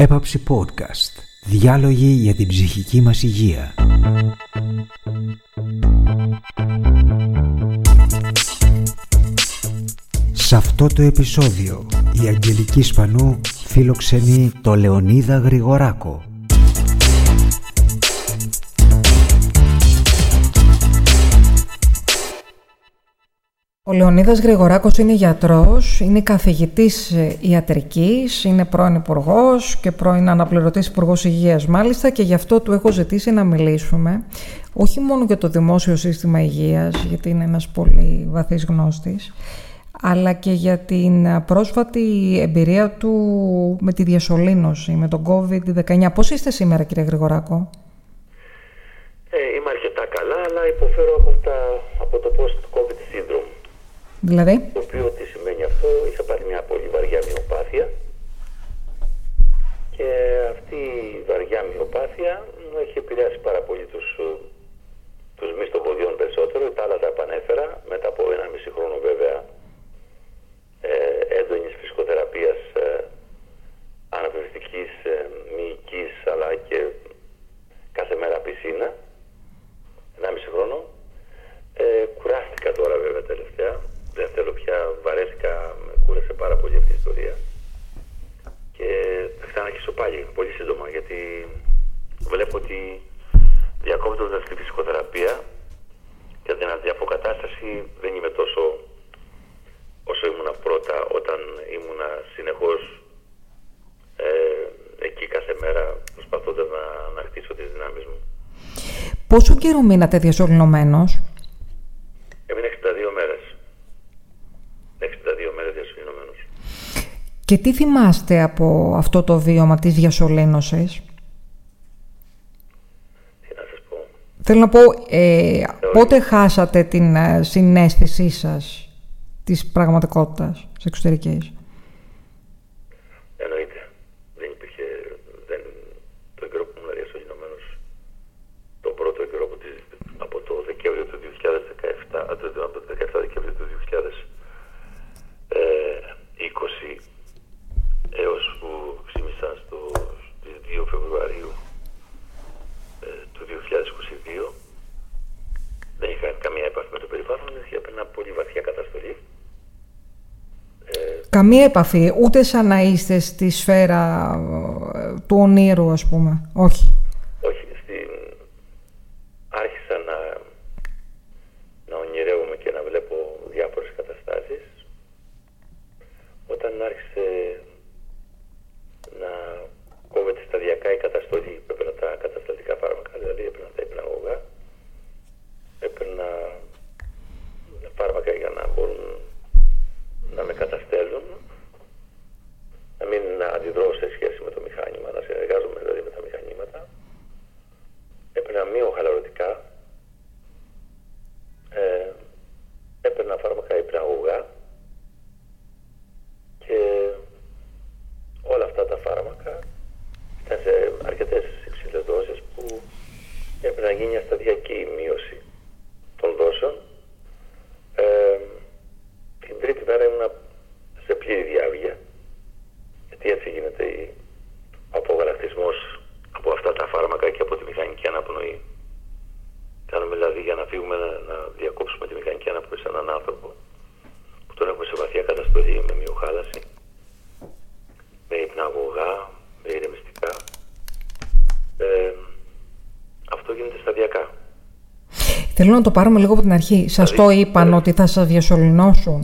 Έπαψη Podcast. Διάλογοι για την ψυχική μας υγεία. Σε αυτό το επεισόδιο η Αγγελική Σπανού φιλοξενεί το Λεωνίδα Γρηγοράκο Ο Λεωνίδας Γρηγοράκος είναι γιατρός, είναι καθηγητής ε, ιατρικής, είναι πρώην υπουργός και πρώην αναπληρωτής υπουργός υγείας μάλιστα και γι' αυτό του έχω ζητήσει να μιλήσουμε όχι μόνο για το δημόσιο σύστημα υγείας, γιατί είναι ένας πολύ βαθύς γνώστης, αλλά και για την πρόσφατη εμπειρία του με τη διασωλήνωση, με τον COVID-19. Πώς είστε σήμερα κύριε Γρηγοράκο; Ε, είμαι αρκετά καλά, αλλά υποφέρω από, τα, από το post-COVID syndrome. Δηλαδή; Το οποίο τι σημαίνει αυτό, είχα πάρει μια πολύ βαριά μειοπάθεια και αυτή η βαριά μειοπάθεια έχει επηρεάσει πάρα πολύ τους, τους μυς των ποδιών περισσότερο, τα άλλα τα επανέφερα μετά από ένα μισή χρόνο βέβαια ε, έντονης φυσικοθεραπείας ε, αναπνευστικής, ε, μυϊκής αλλά και κάθε μέρα πισίνα, ένα μισή χρόνο. Ε, κουράστηκα τώρα βέβαια τελευταία δεν θέλω πια, βαρέθηκα, με κούρασε πάρα πολύ αυτή η ιστορία. Και θα ξαναρχίσω πάλι πολύ σύντομα γιατί βλέπω ότι διακόπτοντα τη φυσικοθεραπεία και την αντιαποκατάσταση δεν είμαι τόσο όσο ήμουνα πρώτα όταν ήμουνα συνεχώς ε, εκεί κάθε μέρα προσπαθώντας να, να χτίσω τις δυνάμεις μου. Πόσο καιρό μείνατε διασωληνωμένος; Έμεινε 62 μέρες. 62 μέρες διασωληνωμένος. Και τι θυμάστε από αυτό το βίωμα της διασωλήνωσης; Τι να σας πω. Θέλω να πω, ε, πότε χάσατε την ε, συνέστησή σας της πραγματικότητας της εξωτερικής; Εννοείται. Δεν υπήρχε, δεν, το καιρό που ήμουν διασωληνωμένος, το πρώτο καιρό που της, από το Δεκέμβριο του 2017, από το 17 Δεκέμβριο του 2020 έως που ξύμισα στο, στις 2 Φεβρουαρίου ε, του 2022 δεν είχα καμία επαφή με το περιβάλλον, έπαιρνα πολύ βαθιά καταστολή. Ε, Καμία επαφή, ούτε σαν να είστε στη σφαίρα ε, του ονείρου, ας πούμε. Όχι. όχι, στην... άρχισα να, να ονειρεύομαι και να βλέπω διάφορες καταστάσεις όταν άρχισε να κόβεται σταδιακά η καταστολή έπαιρνα τα καταστατικά φάρμακα, δηλαδή έπαιρνα τα υπναγωγά έπαιρνα φάρμακα για να μπορούν να με καταστέλουν να μην αντιδρώ σε σχέση με το μηχάνημα, να συνεργάζομαι δηλαδή με τα μηχανήματα. Έπαιρνα μειοχαλαρωτικά, ε, έπαιρνα φάρμακα υπναγωγά και όλα αυτά τα φάρμακα ήταν σε αρκετές υψηλές δόσεις που έπρεπε να γίνει μια σταδιακή μείωση των δόσεων. Ε, την τρίτη μέρα ήμουνα σε πλήρη διάβγεια γιατί έτσι γίνεται ο απογαλακτισμός από αυτά τα φάρμακα και από τη μηχανική αναπνοή. Κάνουμε δηλαδή για να φύγουμε να, να διακόψουμε τη μηχανική αναπνοή σε έναν άνθρωπο που τον έχουμε σε βαθιά καταστολή με μειοχάλαση, με υπναγωγά, με ηρεμιστικά. Ε, αυτό γίνεται σταδιακά. Θέλω να το πάρουμε λίγο από την αρχή. Σας το Δηλαδή, είπαν ε, ότι θα σας διασωληνώσουν.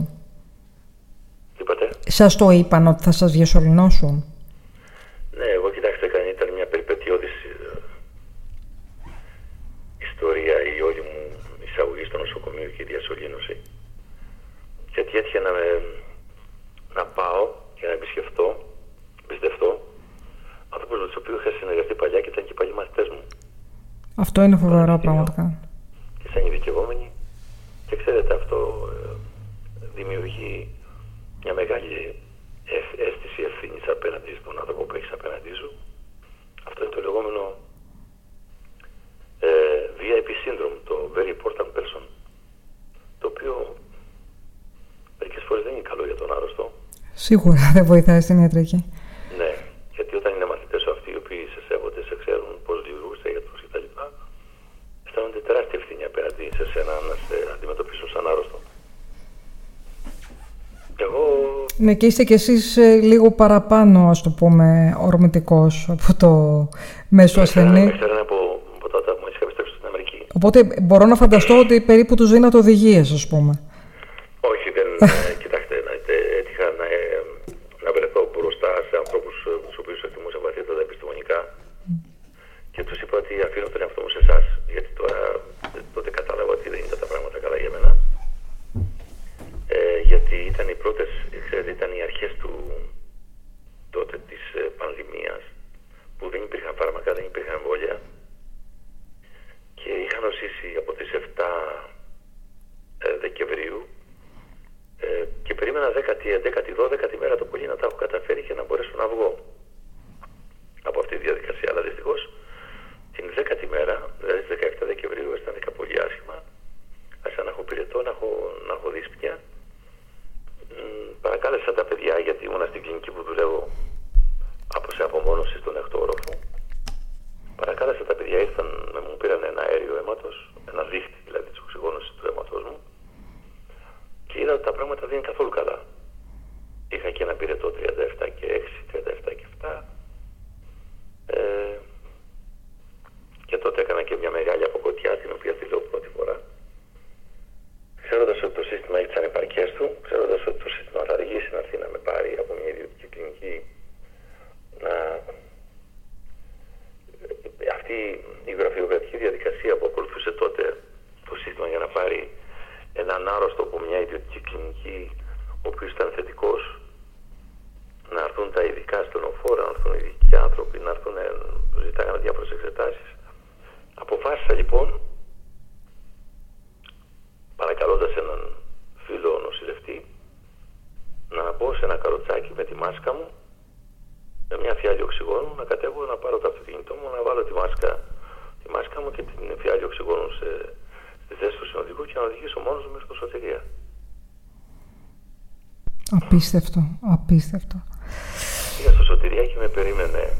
Τι είπατε; Σας το είπαν ότι θα σας διασωληνώσουν. Ναι, εγώ κοιτάξτε, έκανε- ήταν μια περιπετειώδης ε, ιστορία η όλη μου εισαγωγή στο νοσοκομείο και η διασωλήνωση. Γιατί έτυχε να, με, να πάω και να επισκεφτώ, εμπιστευτώ, άνθρωπους με τους οποίους είχα συνεργαστεί παλιά και ήταν και παλιοί μαθητές μου Αυτό είναι φοβερό Πανεπιστήμιο. πραγματικά. και σαν ειδικευόμενοι. Και ξέρετε, αυτό ε, δημιουργεί μια μεγάλη ευθ- αίσθηση ευθύνης απέναντι στον άνθρωπο που έχεις απέναντί σου. Αυτό είναι το λεγόμενο ε, VIP syndrome, το Very Important Person, το οποίο μερικές φορές δεν είναι καλό για τον άρρωστο. Σίγουρα δεν βοηθάει στην ιατρική. Ναι, και είστε κι εσείς ε, λίγο παραπάνω, ας το πούμε, ορμητικός από το μέσο ασθενή. Ήθελα από, από τότε που είχα επιστρέψει στην Αμερική. Οπότε μπορώ να φανταστώ ότι περίπου τους δίνατε οδηγίες, ας πούμε. Όχι, δεν ε, από τις 7 η γραφειοκρατική διαδικασία που ακολουθούσε τότε το σύστημα για να πάρει έναν άρρωστο από μια ιδιωτική κλινική Απίστευτο, απίστευτο. Πήγα στο Σωτηρία και με περίμενε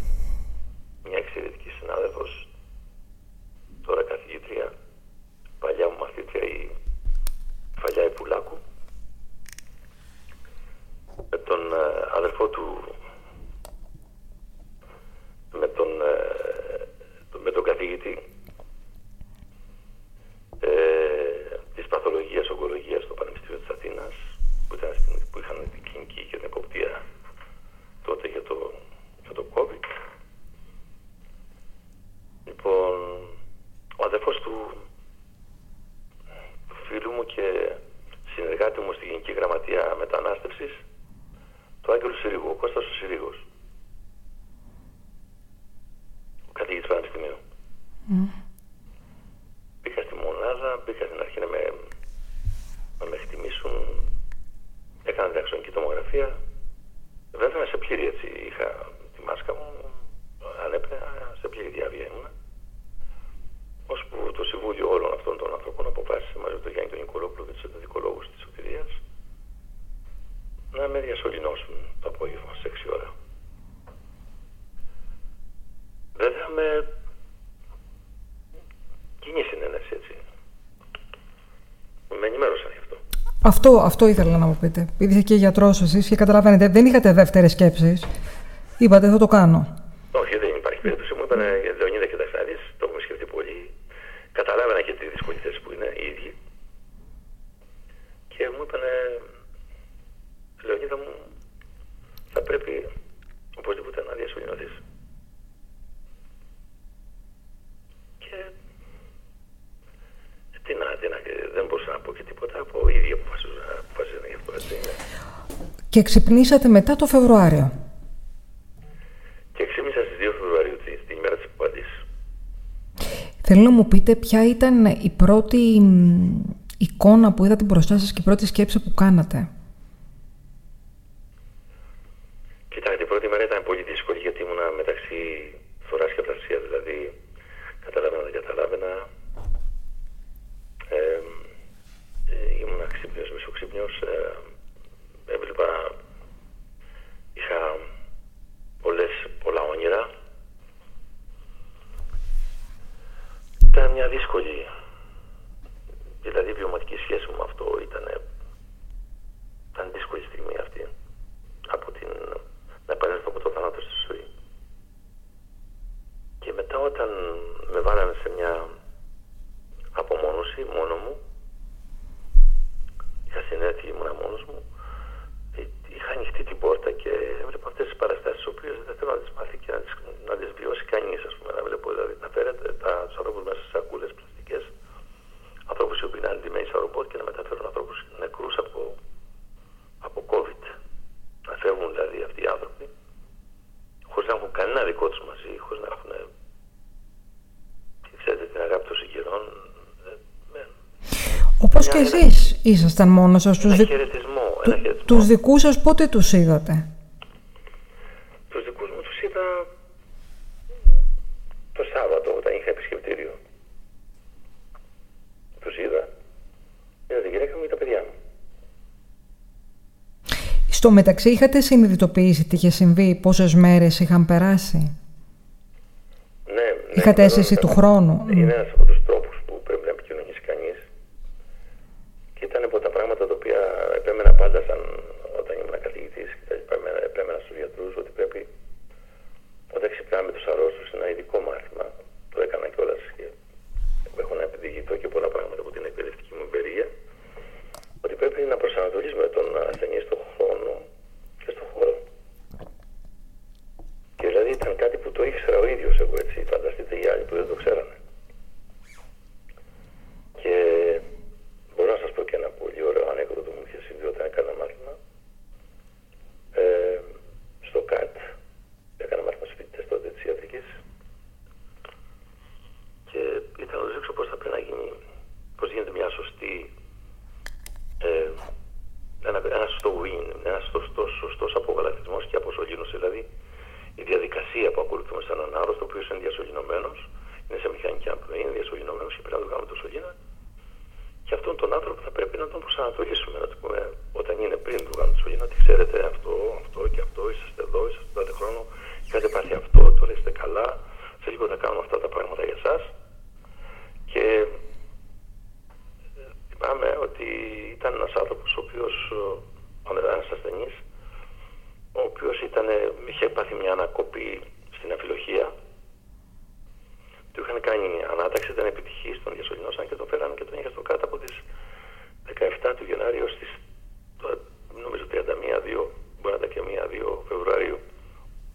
με κοινή συνένεση, έτσι. Με ενημέρωσαν γι' αυτό. Αυτό, αυτό ήθελα να μου πείτε. Επειδή και γιατρός εσείς και καταλαβαίνετε, δεν είχατε δεύτερες σκέψεις. Είπατε, θα το κάνω. και ξυπνήσατε μετά το Φεβρουάριο. Και ξύπνησα στις 2 Φεβρουαρίου, την, ημέρα της απάντησης. Θέλω να μου πείτε ποια ήταν η πρώτη εικόνα που είδατε μπροστά σας και η πρώτη σκέψη που κάνατε. Κοιτάξτε, την πρώτη μέρα ήταν πολύ δύσκολη γιατί ήμουνα μεταξύ θωράς και πλασία, δηλαδή καταλάβαινα, δεν καταλάβαινα. Ε, ήμουνα ξύπνιος, μισοξύπνιος, ε, και εσείς ήσασταν μόνος σας. Τους, δι... τους δικούς σας πότε τους είδατε; Τους δικούς μου τους είδα το Σάββατο όταν είχα επισκεπτήριο. Τους είδα. Είδα τη γυναίκα μου και τα παιδιά μου. Στο μεταξύ είχατε συνειδητοποιήσει τι είχε συμβεί, πόσες μέρες είχαν περάσει; Ναι, ναι, είχατε ναι, αίσθηση ναι. του χρόνου; Είναι ήταν ένας άνθρωπος ο οποίος, ένας ασθενής, ο οποίος ήταν, είχε πάθει μια ανακοπή στην αφιλοχία. Του είχαν κάνει ανάταξη, ήταν επιτυχής, τον διασωληνώσαν και τον φέρανε και τον είχε στο κάτω από τις 17 του Γενάρη στι τις νομίζω 31-2, μπορεί να ήταν και 1-2 Φεβρουαρίου,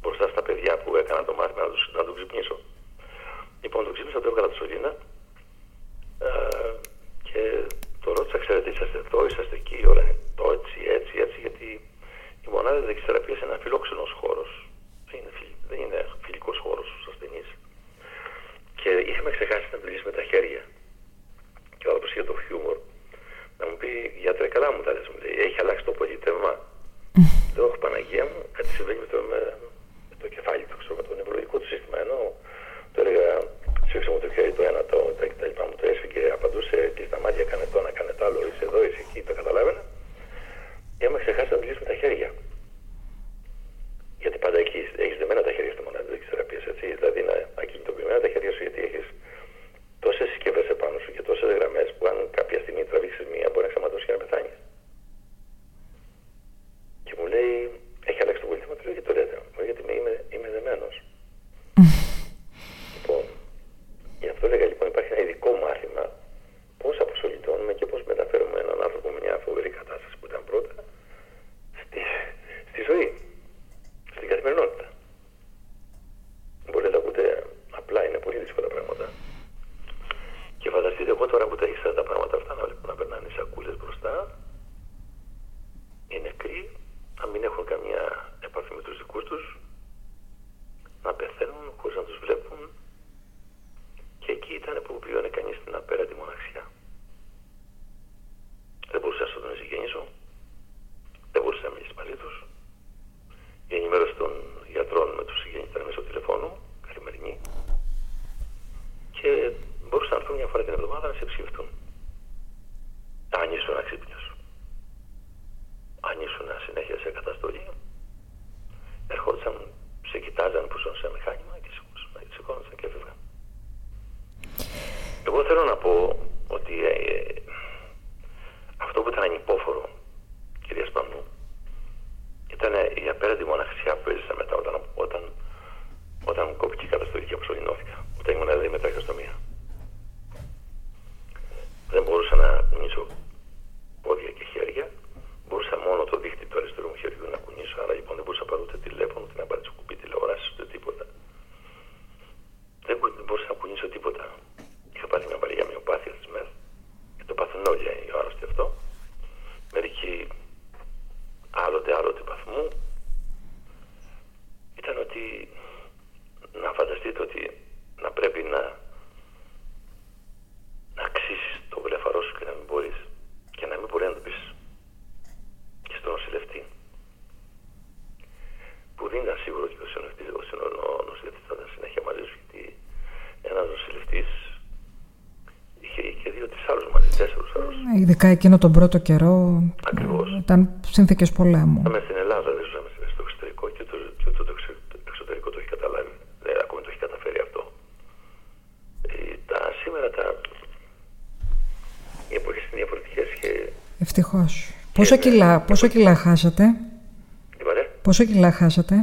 μπροστά στα παιδιά που έκαναν το μάθημα να, τους, να τον ξυπνήσω. Λοιπόν, τον ξύπνησα, τον έβγαλα τη σωλήνα ε, και το ρώτησα, ξέρετε, είσαστε εδώ, είσαστε εκεί, όλα είναι το έτσι, έτσι, έτσι, γιατί η μονάδα δεξιθεραπεία είναι ένα φιλόξενος χώρος. Δεν είναι, δεν είναι φιλικός χώρος στους ασθενείς. Και είχαμε ξεχάσει να μιλήσει με τα χέρια. Και όταν άνθρωπος το χιούμορ να μου πει: Γιατρέ, καλά μου τα λες, μου λέει, έχει αλλάξει το πολίτευμα. Λέω: Όχι, Παναγία μου, κάτι συμβαίνει με το, με, με το κεφάλι του, ξέρω, με το νευρολογικό του σύστημα. Ενώ το έλεγα: Σφίξε μου το χέρι το ένα, το κτλ. Μου το έσφυγε, απαντούσε, κλείστα Ειδικά εκείνο τον πρώτο καιρό. Ακριβώς. Ήταν συνθήκες πολέμου. Είμαι στην Ελλάδα, δεν ζούσαμε στο εξωτερικό και το, και το, εξωτερικό το έχει καταλάβει. Δεν ακόμη το έχει καταφέρει αυτό. τα, σήμερα τα. Οι εποχές είναι διαφορετικές και. Ευτυχώς. Πόσο, ναι, πόσο, κιλά χάσατε; Πόσο κιλά χάσατε;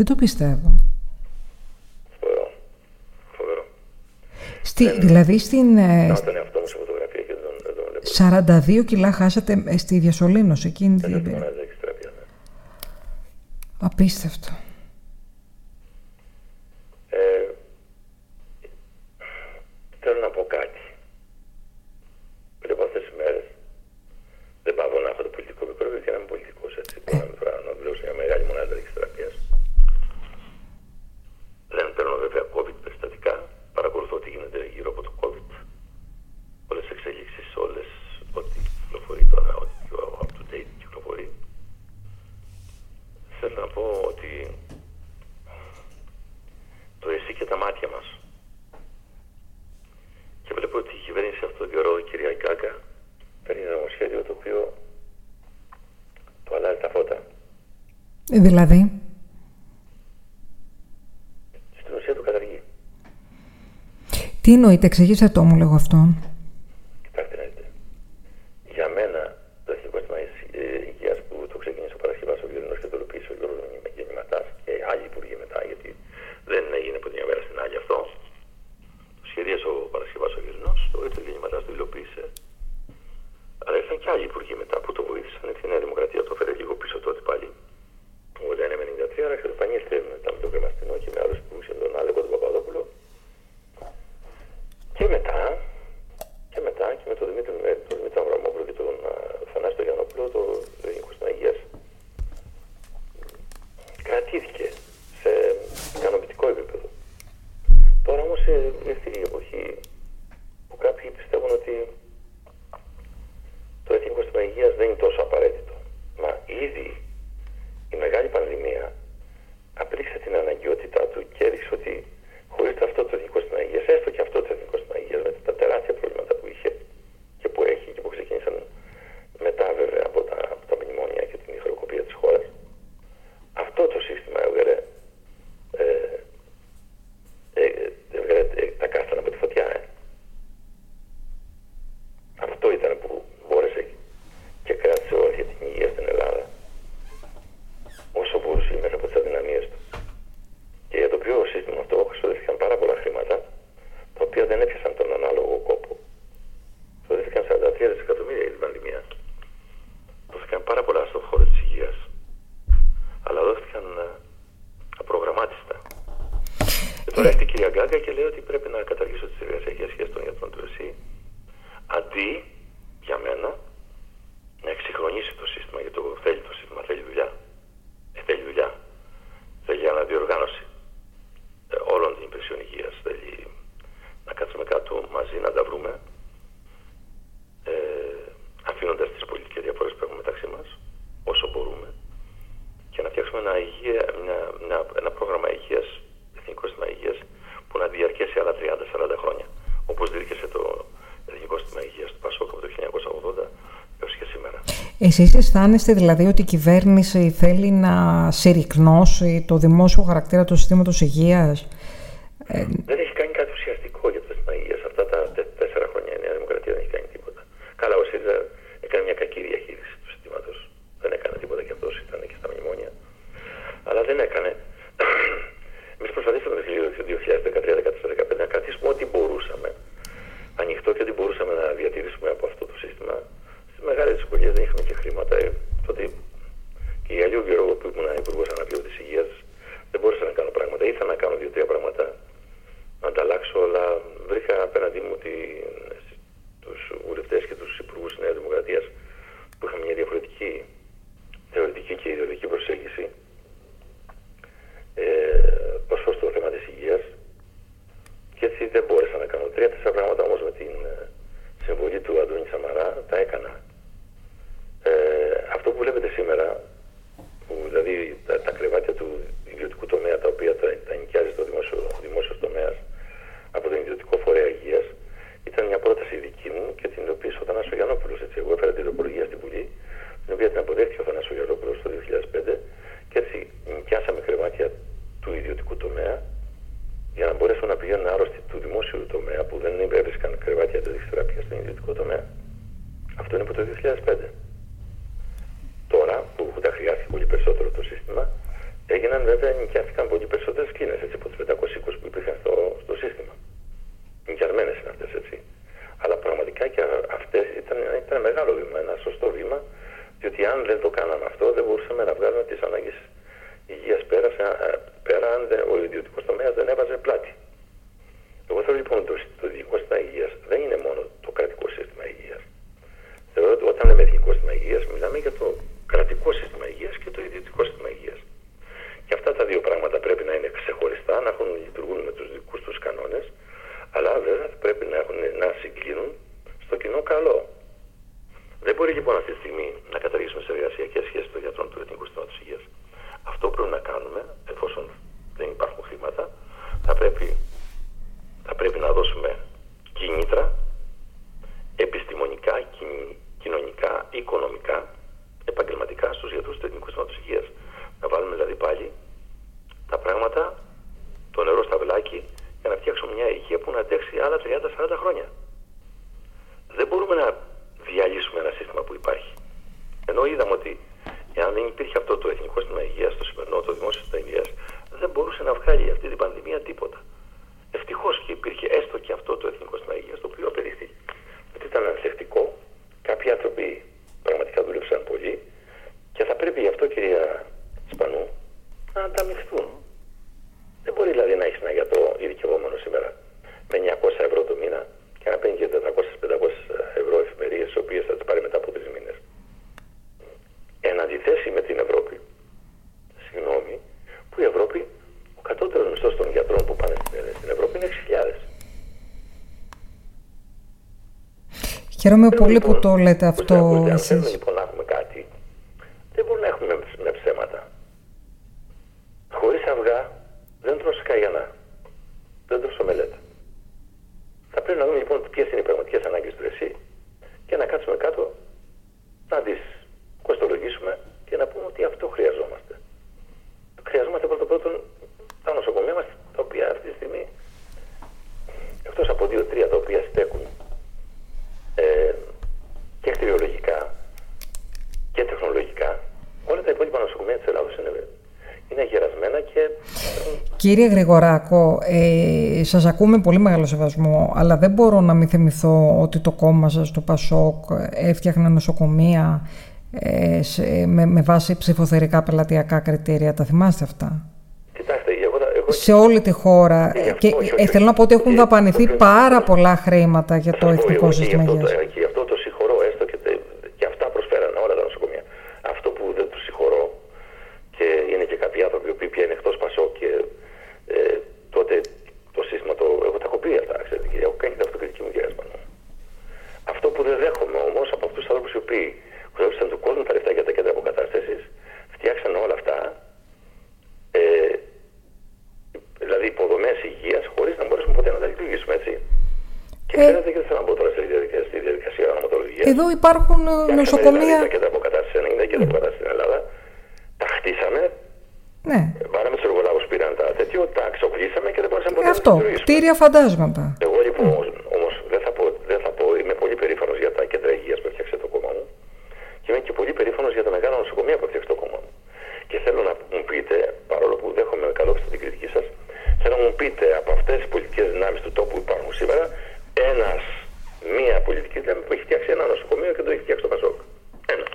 Δεν το πιστεύω. Φοβερό. Φοβερό. Στη, ε, δηλαδή στην... Ε, τον εαυτό μου σε φωτογραφία και τον, δεν τον 42 κιλά χάσατε ε, στη διασωλήνωση εκείνη την... Ε, ναι, ναι, ναι, Απίστευτο. δηλαδή. Στην ουσία του καταργεί. Τι εννοείται, εξηγήστε το μου λίγο αυτό. Κοιτάξτε να δείτε. Για μένα το Εθνικό Σύστημα ε, Υγείας που το ξεκίνησε ο Παρασκευάς ο Γιώργο και το υλοποίησε ο Γιώργος Γεννηματάς και άλλοι υπουργοί μετά, γιατί δεν έγινε από την μια μέρα στην άλλη αυτό. Το σχεδίασε ο Παρασκευάς ο Γιώργο, το Γεννηματάς το υλοποίησε. Αλλά ήρθαν και άλλοι υπουργοί μετά Εσείς αισθάνεστε δηλαδή ότι η κυβέρνηση θέλει να συρρυκνώσει το δημόσιο χαρακτήρα του συστήματος υγείας; Εάν δεν υπήρχε αυτό το εθνικό σύστημα υγείας, το σημερινό, το δημόσιο σύστημα υγείας, δεν μπορούσε να βγάλει αυτή την πανδημία τίποτα. Ευτυχώς και υπήρχε έστω και αυτό το εθνικό σύστημα υγείας, το οποίο απεδείχθηκε ότι ήταν ανθεκτικό. Κάποιοι άνθρωποι πραγματικά δούλεψαν πολύ και θα πρέπει γι' αυτό, κυρία Σπανού, να ανταμυφθούν. Δεν μπορεί δηλαδή να έχεις ένα γιατρό ειδικευόμενο σήμερα με 900 ευρώ το μήνα και να παίρνει και 400-500 ευρώ εφημερίε, τις οποίες θα τις πάρει μετά από τρεις μήνες. Εν αντιθέσει με την Ευρώπη, συγγνώμη, που η Ευρώπη, ο κατώτερος μισθός των γιατρών που πάνε στην Ευρώπη είναι 6.000. Χαίρομαι πολύ λοιπόν, που το λέτε αυτό εσείς. Αν λοιπόν να έχουμε κάτι, δεν μπορούμε να έχουμε με ψέματα. Χωρίς αυγά δεν τρως καγιανά. Δεν τρως ομελέτα. Θα πρέπει να δούμε λοιπόν ποιες είναι οι πραγματικές ανάγκες του ΕΣΥ και να κάτσουμε κάτω να τι κοστολογήσουμε και να πούμε ότι αυτό χρειαζόμαστε. Χρειαζόμαστε πρώτα πρώτον τα νοσοκομεία μα, τα οποία αυτή τη στιγμή, εκτό από δύο-τρία τα οποία στέκουν ε, και κτηριολογικά και τεχνολογικά, όλα τα υπόλοιπα νοσοκομεία τη Ελλάδα είναι, είναι γερασμένα και. Κύριε Γρηγοράκο, ε, σας ακούμε πολύ μεγάλο σεβασμό, αλλά δεν μπορώ να μην θυμηθώ ότι το κόμμα σας, το ΠΑΣΟΚ, έφτιαχνε νοσοκομεία ε, σε, με, με βάση ψηφοθερικά πελατειακά κριτήρια. Τα θυμάστε αυτά; Κοιτάξτε, εγώ, εγώ... Σε όλη τη χώρα. Ε, και όχι, όχι, θέλω να πω ότι έχουν δαπανηθεί πάρα πολλά χρήματα για το εθνικό σύστημα υγείας. Και αυτό το συγχωρώ έστω και, και αυτά προσφέραν όλα τα νοσοκομεία. Αυτό που δεν του συγχωρώ και είναι και κάποιοι άνθρωποι που πήγαν εκτό Πασό και ε, τότε το σύστημα το. Εγώ τα έχω πει αυτά, ξέρετε, και έχω κάνει την αυτοκριτική μου κυρία Αυτό που δεν δέχομαι όμω από αυτού του ανθρώπου οι οποίοι ξοδέψαν του κόσμου τα λεφτά για τα κέντρα αποκατάσταση, φτιάξαν όλα αυτά. Ε, δηλαδή υποδομέ υγεία, χωρί να μπορέσουμε ποτέ να τα λειτουργήσουμε έτσι. Και ε, ξέρετε, και δεν θέλω να μπω τώρα στη διαδικασία, στη διαδικασία ονοματολογία. Εδώ υπάρχουν ε, νοσοκομεία. Δηλαδή, τα κέντρα αποκατάσταση, 90 κέντρα αποκατάστασης στην Ελλάδα, τα χτίσαμε. Ναι. Πάραμε του εργολάβους που πήραν τα τέτοιο, τα εξοπλίσαμε και δεν μπορούσαμε ποτέ ε, Αυτό, κτίρια φαντάσματα. Εγώ λοιπόν mm. όμω δεν, θα πω, δεν θα πω, είμαι πολύ περήφανο για τα κέντρα υγεία που έφτιαξε το κόμμα μου και είμαι και πολύ περήφανο για τα μεγάλα νοσοκομεία που έφτιαξε το κόμμα μου. Και θέλω να μου πείτε, παρόλο που δέχομαι με καλό την κριτική σα, θέλω να μου πείτε από αυτέ τι πολιτικέ δυνάμει του τόπου που υπάρχουν σήμερα, ένα, μία πολιτική δύναμη που έχει φτιάξει ένα νοσοκομείο και το έχει φτιάξει το Πασόκ. Ένα.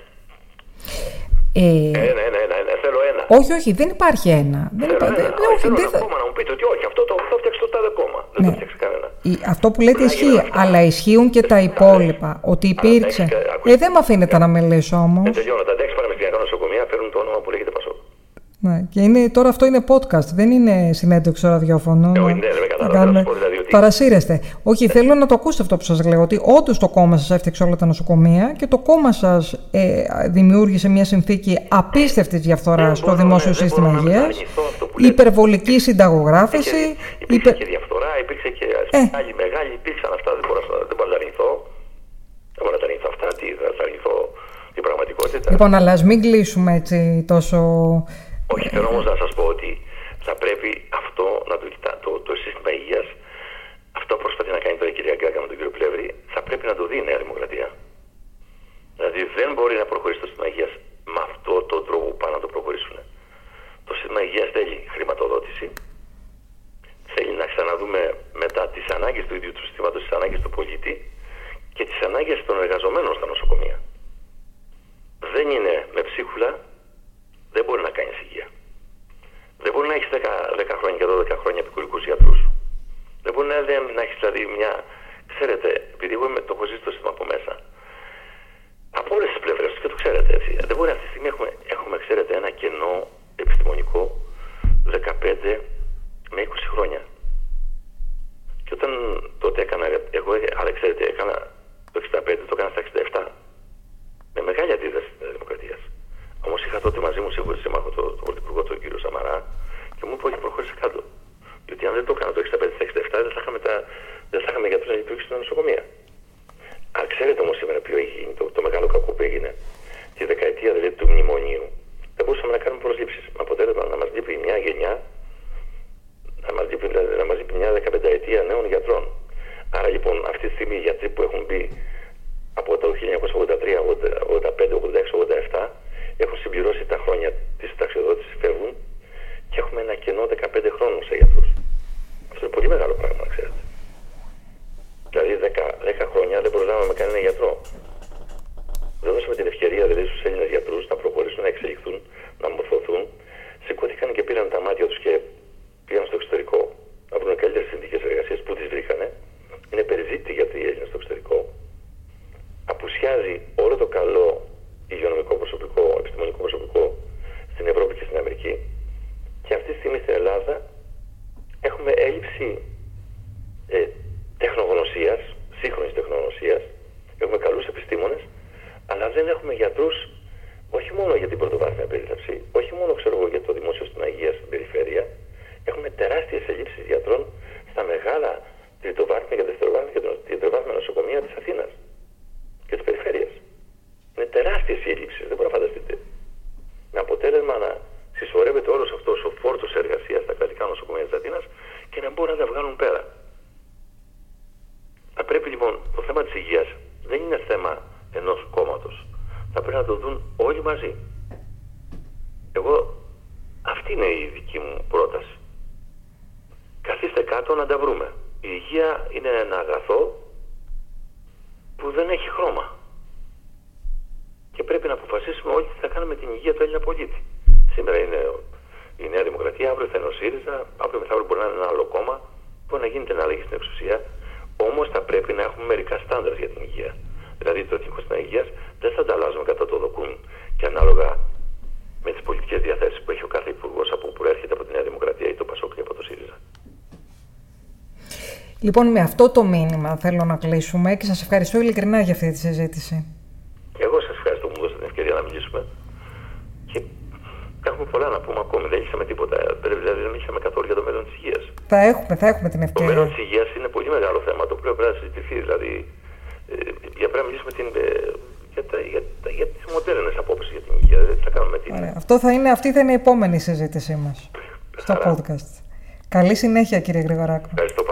Ε... Ένα, ένα, ένα, ένα, θέλω ένα. Όχι, όχι, δεν υπάρχει ένα. Δεν θέλω υπάρχει. ένα. Ε, όχι, θέλω δεν ένα κόμμα να μου πείτε ότι όχι, αυτό το, το φτιάξει το τάδε κόμμα. Δεν Ναι. το φτιάξει κανένα. Η- Αυτό που λέτε ισχύει, αλλά ισχύουν και τα υπόλοιπα. Ότι υπήρξε. έχεις κα- ακούστε. Ε, δεν με αφήνετε να μιλήσω όμως. Ε, τελειώνω. Τα 6 πανεπιστημιακά νοσοκομεία φέρνουν το όνομα που λέγεται Πασόκ. Ναι. Και είναι, τώρα αυτό είναι podcast, δεν είναι συνέντευξη στο ραδιόφωνο. Εγώ να- ναι, δεν με να κατάλαβα. Θέλω να κάνουμε- σου πω δηλαδή ότι ότι. Παρασύρεστε. Όχι, θέλω να το ακούσετε αυτό που σας λέω. Ότι όντως το κόμμα σας έφτιαξε όλα τα νοσοκομεία και το κόμμα σας ε, δημιούργησε μια συνθήκη απίστευτης διαφθοράς στο δημόσιο σύστημα υγείας. Υπερβολική συνταγογράφηση. Υπήρξε, υπήρξε και διαφθορά, υπήρξε και ε. μεγάλη, μεγάλη, υπήρξαν αυτά. Δεν μπορώ, δεν μπορώ να τα αρνηθώ. Δεν μπορώ να τα αρνηθώ αυτά. Τι, θα τα αρνηθώ την πραγματικότητα. Λοιπόν, αλλά ας μην κλείσουμε έτσι τόσο. Όχι, θέλω όμως να σας πω ότι θα πρέπει αυτό να το κοιτά. Το, το σύστημα υγείας, αυτό που προσπαθεί να κάνει τώρα η κυρία Γκάγκα με τον κύριο Πλεύρη, θα πρέπει να το δει η Νέα Δημοκρατία. Δηλαδή δεν μπορεί να προχωρήσει το σύστημα υγείας με αυτό τον τρόπο που πάνε να το προχωρήσουν. Το σύστημα υγείας θέλει χρηματοδότηση. Θέλει να ξαναδούμε μετά τις ανάγκες του ίδιου του συστήματος, τις ανάγκες του πολίτη και τις ανάγκες των εργαζομένων στα νοσοκομεία. Δεν είναι με ψίχουλα, δεν μπορεί να κάνεις υγεία. Δεν μπορεί να έχεις 10, 10 χρόνια και 12 χρόνια επικουρικούς γιατρούς. Δεν μπορεί να, να έχεις δηλαδή μια. Ξέρετε, επειδή εγώ το έχω ζήσει το σύστημα από μέσα, από όλες τις πλευρές και το ξέρετε έτσι. Δεν μπορεί αυτή τη στιγμή έχουμε, έχουμε ξέρετε, ένα κενό επιστημονικό 15 με 20 χρόνια. Και όταν τότε έκανα, εγώ, αλλά ξέρετε, έκανα το 65, το έκανα στα 67. Με μεγάλη αντίδραση της Δημοκρατίας. Όμως είχα τότε μαζί μου σίγουρα σύμμαχο τον το Πρωθυπουργό, τον κύριο Σαμαρά, και μου είπε όχι, προχώρησε κάτω. Γιατί αν δεν το έκανα το 65-67, δεν θα είχαμε, τα, δεν θα είχαμε γιατρούς να λειτουργήσουν στα νοσοκομεία. Αν ξέρετε όμως σήμερα ποιο έχει γίνει, το, το μεγάλο κακό που έγινε τη δεκαετία δηλαδή του μνημονίου, δεν μπορούσαμε να κάνουμε προσλήψεις. Με αποτέλεσμα να μας λείπει μια γενιά, να μας λείπει, να μας λείπει μια δεκαπενταετία νέων γιατρών. Άρα λοιπόν αυτή τη στιγμή οι γιατροί που έχουν μπει από το 1983, 85, 86, 87 έχουν συμπληρώσει τα χρόνια της συνταξιοδότηση, φεύγουν και έχουμε ένα κενό 15 χρόνων σε γιατρούς. Αυτό είναι πολύ μεγάλο πράγμα, να ξέρετε. Δηλαδή 10, 10 χρόνια δεν προλάβαμε κανένα γιατρό. Δεν δώσαμε την ευκαιρία δηλαδή στους Έλληνες γιατρούς να προχωρήσουν, να εξελιχθούν, να μορφωθούν. Σηκώθηκαν και πήραν τα μάτια τους και πήγαν στο εξωτερικό να βρουν καλύτερες συνθήκες εργασίας που τις βρήκανε. Είναι περιζήτητοι γιατροί οι Έλληνες στο εξωτερικό. Απουσιάζει όλο το καλό υγειονομικό προσωπικό, επιστημονικό προσωπικό στην Ευρώπη και στην Αμερική. Και αυτή τη στιγμή στην Ελλάδα έχουμε έλλειψη ε, τεχνογνωσίας, σύγχρονης τεχνογνωσίας. Έχουμε καλούς επιστήμονες, αλλά δεν έχουμε γιατρούς όχι μόνο για την πρωτοβάθμια περίθαψη, όχι μόνο ξέρω εγώ, για το δημόσιο στην Αγία στην περιφέρεια. Έχουμε τεράστιες ελλείψεις γιατρών στα μεγάλα τριτοβάθμια και δευτεροβάθμια και τριτοβάθμια νοσοκομεία της Αθήνας και της περιφέρειας. Είναι τεράστιες οι ελλείψεις, δεν μπορείτε να φανταστείτε. Με αποτέλεσμα να συσσωρεύεται όλο αυτό ο φόρτο εργασία στα κρατικά νοσοκομεία τη Αθήνα και να μπορούν να τα βγάλουν πέρα. Θα πρέπει λοιπόν το θέμα τη υγεία δεν είναι θέμα ενό κόμματο. Θα πρέπει να το δουν όλοι μαζί. Εγώ αυτή είναι η δική μου πρόταση. Καθίστε κάτω να τα βρούμε. Η υγεία είναι ένα αγαθό που δεν έχει χρώμα. Και πρέπει να αποφασίσουμε όλοι τι θα κάνουμε με την υγεία του Έλληνα πολίτη. Σήμερα είναι η Νέα Δημοκρατία, αύριο θα είναι ο ΣΥΡΙΖΑ, αύριο μεθαύριο μπορεί να είναι ένα άλλο κόμμα. Μπορεί να γίνεται αλλαγή στην εξουσία. Όμω θα πρέπει να έχουμε μερικά στάνταρ για την υγεία. Δηλαδή το Εθνικό Σύστημα Υγεία δεν θα τα αλλάζουμε κατά το δοκούν και ανάλογα με τι πολιτικέ διαθέσει που έχει ο κάθε υπουργό από που προέρχεται από τη Νέα Δημοκρατία ή το Πασόκ ή από το ΣΥΡΙΖΑ. Λοιπόν, με αυτό το μήνυμα θέλω να κλείσουμε και σας ευχαριστώ ειλικρινά για αυτή τη συζήτηση. Εγώ σας ευχαριστώ που μου δώσατε την ευκαιρία να μιλήσουμε. Έχουμε πολλά να πούμε ακόμη. Δεν είχαμε τίποτα. Δηλαδή δεν είχαμε καθόλου για το μέλλον της υγείας. Θα έχουμε, θα έχουμε την ευκαιρία. Το μέλλον της υγείας είναι πολύ μεγάλο θέμα. Το οποίο πρέπει να συζητηθεί. Δηλαδή, ε, για πρέπει να μιλήσουμε την, ε, για, τα, για, τα, για τις μοντέρνες απόψεις για την υγεία. Δεν θα κάνουμε την... Αυτό θα είναι, αυτή θα είναι η επόμενη συζήτησή μας στο podcast. Καλή συνέχεια, κύριε Γρηγοράκο. Ευχαριστώ.